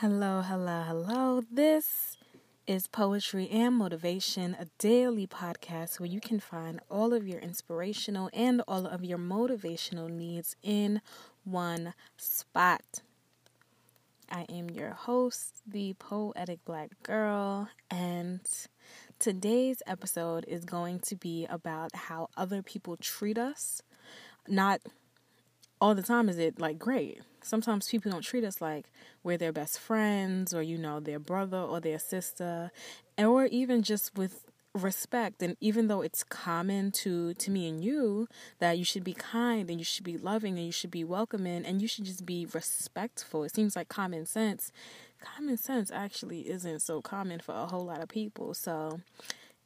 Hello, hello, hello. This is Poetry and Motivation, a daily podcast where you can find all of your inspirational and all of your motivational needs in one spot. I am your host, the Poetic Black Girl, and today's episode is going to be about how other people treat us. Not all the time is it like great sometimes people don't treat us like we're their best friends or you know their brother or their sister or even just with respect. And even though it's common to to me and you that you should be kind and you should be loving and you should be welcoming and you should just be respectful it seems like common sense common sense actually isn't so common for a whole lot of people. So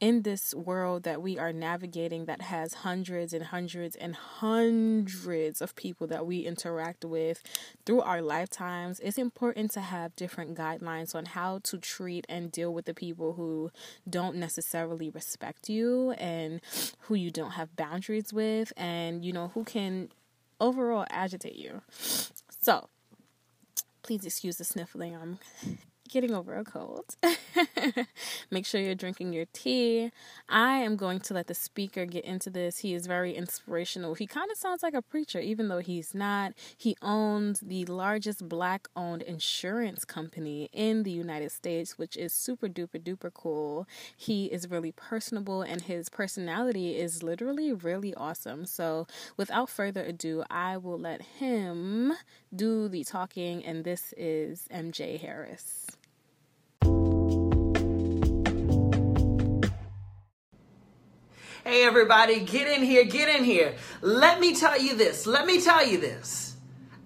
in this world that we are navigating that has hundreds and hundreds and hundreds of people that we interact with through our lifetimes, it's important to have different guidelines on how to treat and deal with the people who don't necessarily respect you and who you don't have boundaries with and you know who can overall agitate you. So, please excuse the sniffling. I'm getting over a cold. Make sure you're drinking your tea. I am going to let the speaker get into this. He is very inspirational. He kind of sounds like a preacher, even though he's not. He owns the largest black owned insurance company in the United States, which is super duper duper cool. He is really personable, and his personality is literally really awesome. So, without further ado, I will let him do the talking, and this is MJ Harris. Hey, everybody, get in here, get in here. Let me tell you this. Let me tell you this.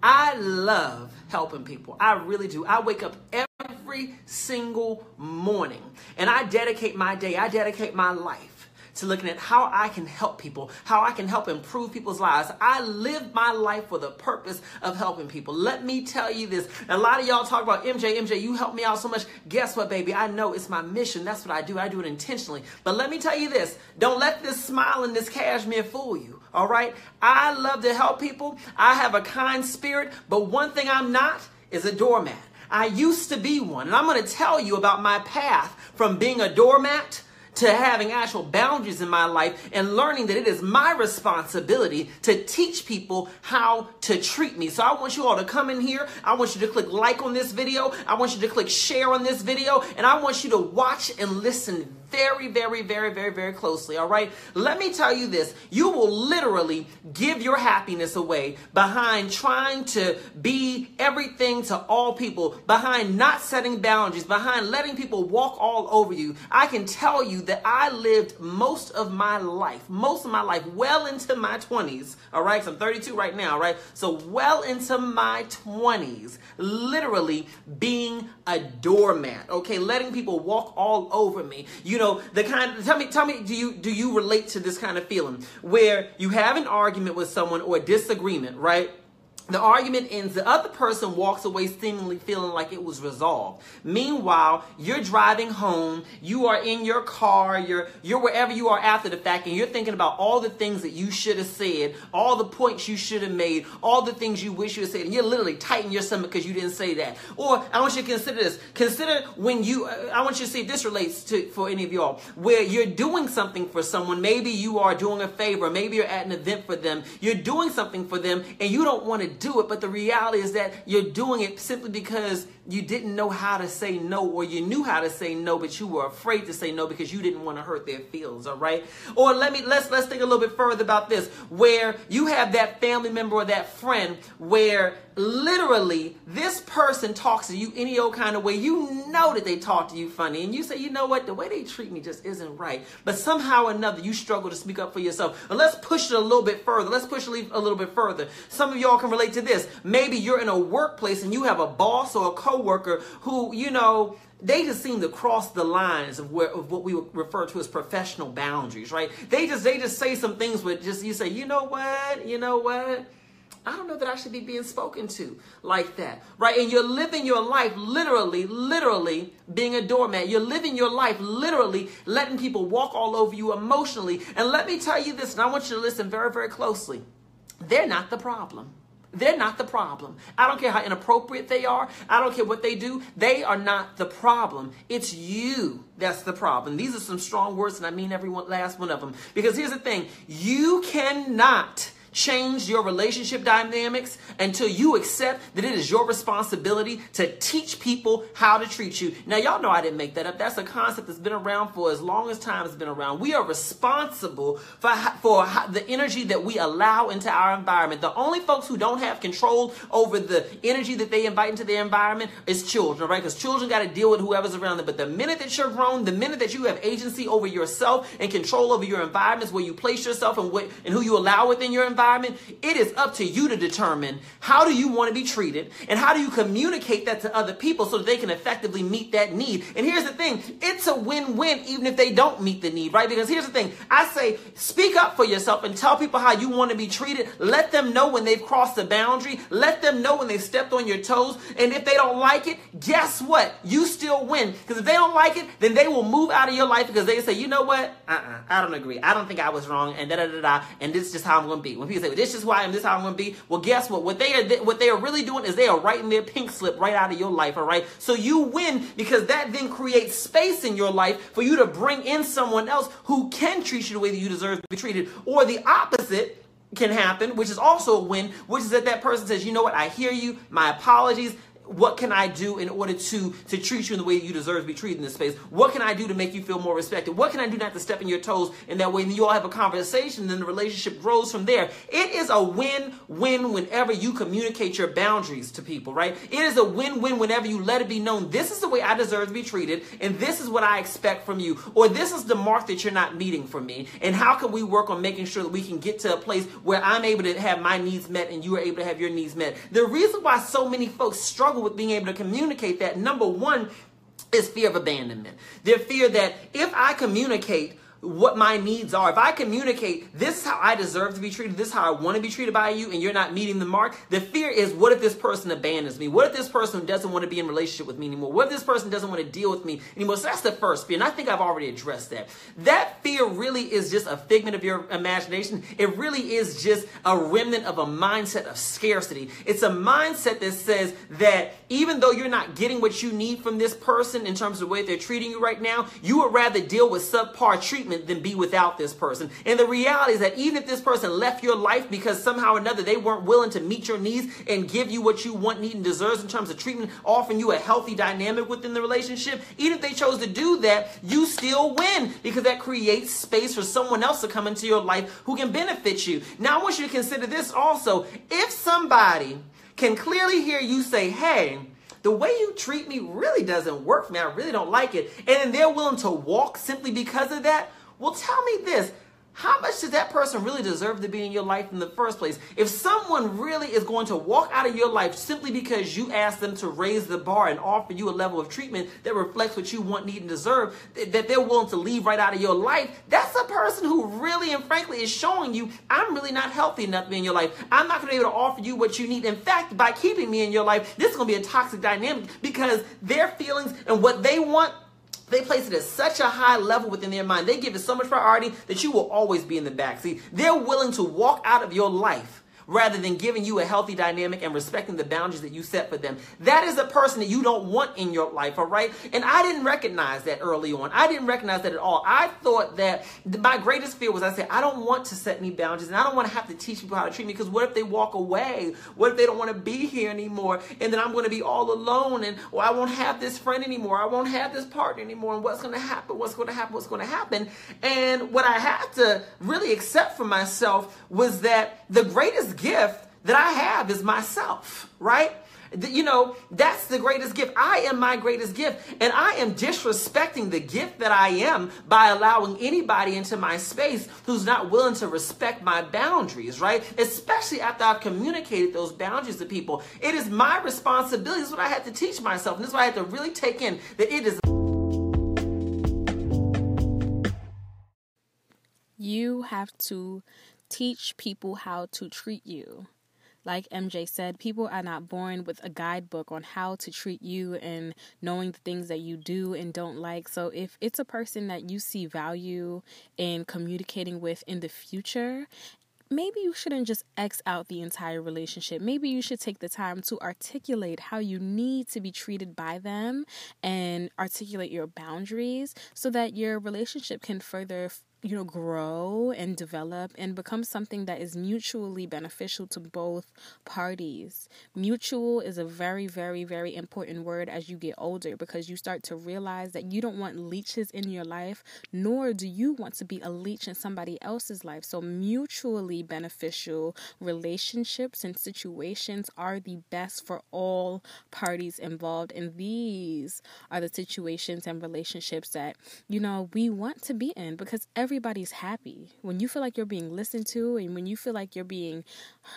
I love helping people. I really do. I wake up every single morning and I dedicate my day, I dedicate my life to looking at how I can help people, how I can help improve people's lives. I live my life for the purpose of helping people. Let me tell you this. A lot of y'all talk about MJ, MJ, you help me out so much. Guess what, baby? I know it's my mission. That's what I do. I do it intentionally. But let me tell you this. Don't let this smile and this cashmere fool you. All right? I love to help people. I have a kind spirit, but one thing I'm not is a doormat. I used to be one. And I'm going to tell you about my path from being a doormat to having actual boundaries in my life and learning that it is my responsibility to teach people how to treat me. So I want you all to come in here. I want you to click like on this video. I want you to click share on this video. And I want you to watch and listen very, very, very, very, very closely. All right. Let me tell you this. You will literally give your happiness away behind trying to be everything to all people, behind not setting boundaries, behind letting people walk all over you. I can tell you that I lived most of my life, most of my life, well into my 20s. All right. So I'm 32 right now. Right. So well into my 20s, literally being a doormat. Okay. Letting people walk all over me. You you know, the kind tell me tell me do you do you relate to this kind of feeling where you have an argument with someone or a disagreement, right? The argument ends, the other person walks away seemingly feeling like it was resolved. Meanwhile, you're driving home, you are in your car, you're you're wherever you are after the fact, and you're thinking about all the things that you should have said, all the points you should have made, all the things you wish you had said, and you're literally tightening your stomach because you didn't say that. Or I want you to consider this. Consider when you I want you to see if this relates to for any of y'all, where you're doing something for someone, maybe you are doing a favor, maybe you're at an event for them, you're doing something for them, and you don't want to do it, but the reality is that you're doing it simply because you didn't know how to say no, or you knew how to say no, but you were afraid to say no because you didn't want to hurt their feelings, all right? Or let me let's let's think a little bit further about this, where you have that family member or that friend where literally this person talks to you any old kind of way. You know that they talk to you funny, and you say, you know what, the way they treat me just isn't right. But somehow or another, you struggle to speak up for yourself. And let's push it a little bit further. Let's push it a little bit further. Some of y'all can relate to this. Maybe you're in a workplace and you have a boss or a coworker who, you know, they just seem to cross the lines of, where, of what we refer to as professional boundaries, right? They just they just say some things with just you say, you know what, you know what, I don't know that I should be being spoken to like that, right? And you're living your life literally, literally being a doormat. You're living your life literally letting people walk all over you emotionally. And let me tell you this, and I want you to listen very, very closely. They're not the problem. They're not the problem. I don't care how inappropriate they are. I don't care what they do. They are not the problem. It's you that's the problem. These are some strong words, and I mean every one, last one of them. Because here's the thing you cannot change your relationship dynamics until you accept that it is your responsibility to teach people how to treat you. Now, y'all know I didn't make that up. That's a concept that's been around for as long as time has been around. We are responsible for, for the energy that we allow into our environment. The only folks who don't have control over the energy that they invite into their environment is children, right? Because children got to deal with whoever's around them. But the minute that you're grown, the minute that you have agency over yourself and control over your environments, where you place yourself and, what, and who you allow within your environment, environment, it is up to you to determine how do you want to be treated and how do you communicate that to other people so that they can effectively meet that need. And here's the thing, it's a win-win even if they don't meet the need, right? Because here's the thing, I say speak up for yourself and tell people how you want to be treated. Let them know when they've crossed the boundary. Let them know when they've stepped on your toes. And if they don't like it, guess what? You still win. Because if they don't like it, then they will move out of your life because they say, you know what? Uh-uh, I don't agree. I don't think I was wrong. And da da da da. And this is just how I'm going to be. When people say, well, this is who I am, this is how I'm going to be. Well, guess what? What they are, what they are really doing is they are writing their pink slip right out of your life. All right. So you win because that then creates space in your life for you to bring in someone else who can treat you the way that you deserve to be treated, or the opposite can happen, which is also a win, which is that that person says, you know what, I hear you, my apologies, what can I do in order to to treat you in the way you deserve to be treated in this space? What can I do to make you feel more respected? What can I do not to step in your toes in that way? And you all have a conversation, then the relationship grows from there. It is a win-win whenever you communicate your boundaries to people, right? It is a win-win whenever you let it be known this is the way I deserve to be treated, and this is what I expect from you, or this is the mark that you're not meeting for me. And how can we work on making sure that we can get to a place where I'm able to have my needs met and you are able to have your needs met? The reason why so many folks struggle struggle with being able to communicate that. Number one is fear of abandonment. Their fear that if I communicate what my needs are. If I communicate, this is how I deserve to be treated, this is how I want to be treated by you, and you're not meeting the mark, the fear is what if this person abandons me? What if this person doesn't want to be in relationship with me anymore? What if this person doesn't want to deal with me anymore? So that's the first fear, and I think I've already addressed that. That fear really is just a figment of your imagination. It really is just a remnant of a mindset of scarcity. It's a mindset that says that even though you're not getting what you need from this person in terms of the way they're treating you right now, you would rather deal with subpar treatment treatment than be without this person. And the reality is that even if this person left your life because somehow or another they weren't willing to meet your needs and give you what you want, need, and deserves in terms of treatment, offering you a healthy dynamic within the relationship, even if they chose to do that, you still win because that creates space for someone else to come into your life who can benefit you. Now, I want you to consider this also. If somebody can clearly hear you say, hey, the way you treat me really doesn't work for me. I really don't like it. And then they're willing to walk simply because of that. Well, tell me this. How much does that person really deserve to be in your life in the first place? If someone really is going to walk out of your life simply because you asked them to raise the bar and offer you a level of treatment that reflects what you want, need, and deserve, that they're willing to leave right out of your life, that's a person who really and frankly is showing you, I'm really not healthy enough to be in your life. I'm not going to be able to offer you what you need. In fact, by keeping me in your life, this is going to be a toxic dynamic because their feelings and what they want they place it at such a high level within their mind. They give it so much priority that you will always be in the back. They're willing to walk out of your life rather than giving you a healthy dynamic and respecting the boundaries that you set for them. That is a person that you don't want in your life, all right? And I didn't recognize that early on. I didn't recognize that at all. I thought that my greatest fear was I said, I don't want to set any boundaries and I don't want to have to teach people how to treat me because what if they walk away? What if they don't want to be here anymore? And then I'm going to be all alone and I won't have this friend anymore. I won't have this partner anymore. And what's going to happen? What's going to happen? What's going to happen? And what I had to really accept for myself was that the greatest gift that I have is myself, right? You know, that's the greatest gift. I am my greatest gift. And I am disrespecting the gift that I am by allowing anybody into my space who's not willing to respect my boundaries, right? Especially after I've communicated those boundaries to people. It is my responsibility. This is what I had to teach myself. And this is what I had to really take in that it is. You have to teach people how to treat you. Like MJ said, people are not born with a guidebook on how to treat you and knowing the things that you do and don't like. So if it's a person that you see value in communicating with in the future, maybe you shouldn't just X out the entire relationship. Maybe you should take the time to articulate how you need to be treated by them and articulate your boundaries so that your relationship can further you know grow and develop and become something that is mutually beneficial to both parties. Mutual is a very very very important word as you get older because you start to realize that you don't want leeches in your life nor do you want to be a leech in somebody else's life. So mutually beneficial relationships and situations are the best for all parties involved. And these are the situations and relationships that you know we want to be in because every everybody's happy. When you feel like you're being listened to and when you feel like you're being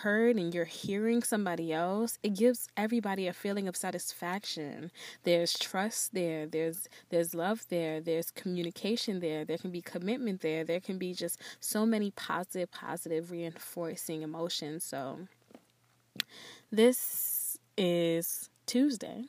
heard and you're hearing somebody else, it gives everybody a feeling of satisfaction. There's trust there, there's there's love there, there's communication there, there can be commitment there, there can be just so many positive positive reinforcing emotions. So this is Tuesday.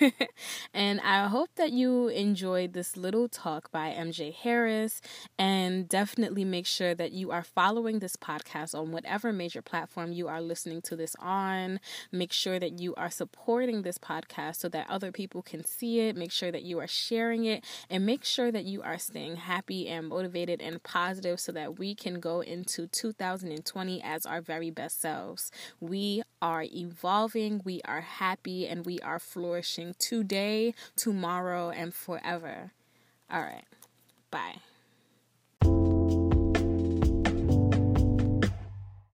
and I hope that you enjoyed this little talk by MJ Harris. And definitely make sure that you are following this podcast on whatever major platform you are listening to this on. Make sure that you are supporting this podcast so that other people can see it. Make sure that you are sharing it. And make sure that you are staying happy and motivated and positive so that we can go into 2020 as our very best selves. We are evolving, we are happy, and we are flourishing today, tomorrow, and forever. All right. Bye.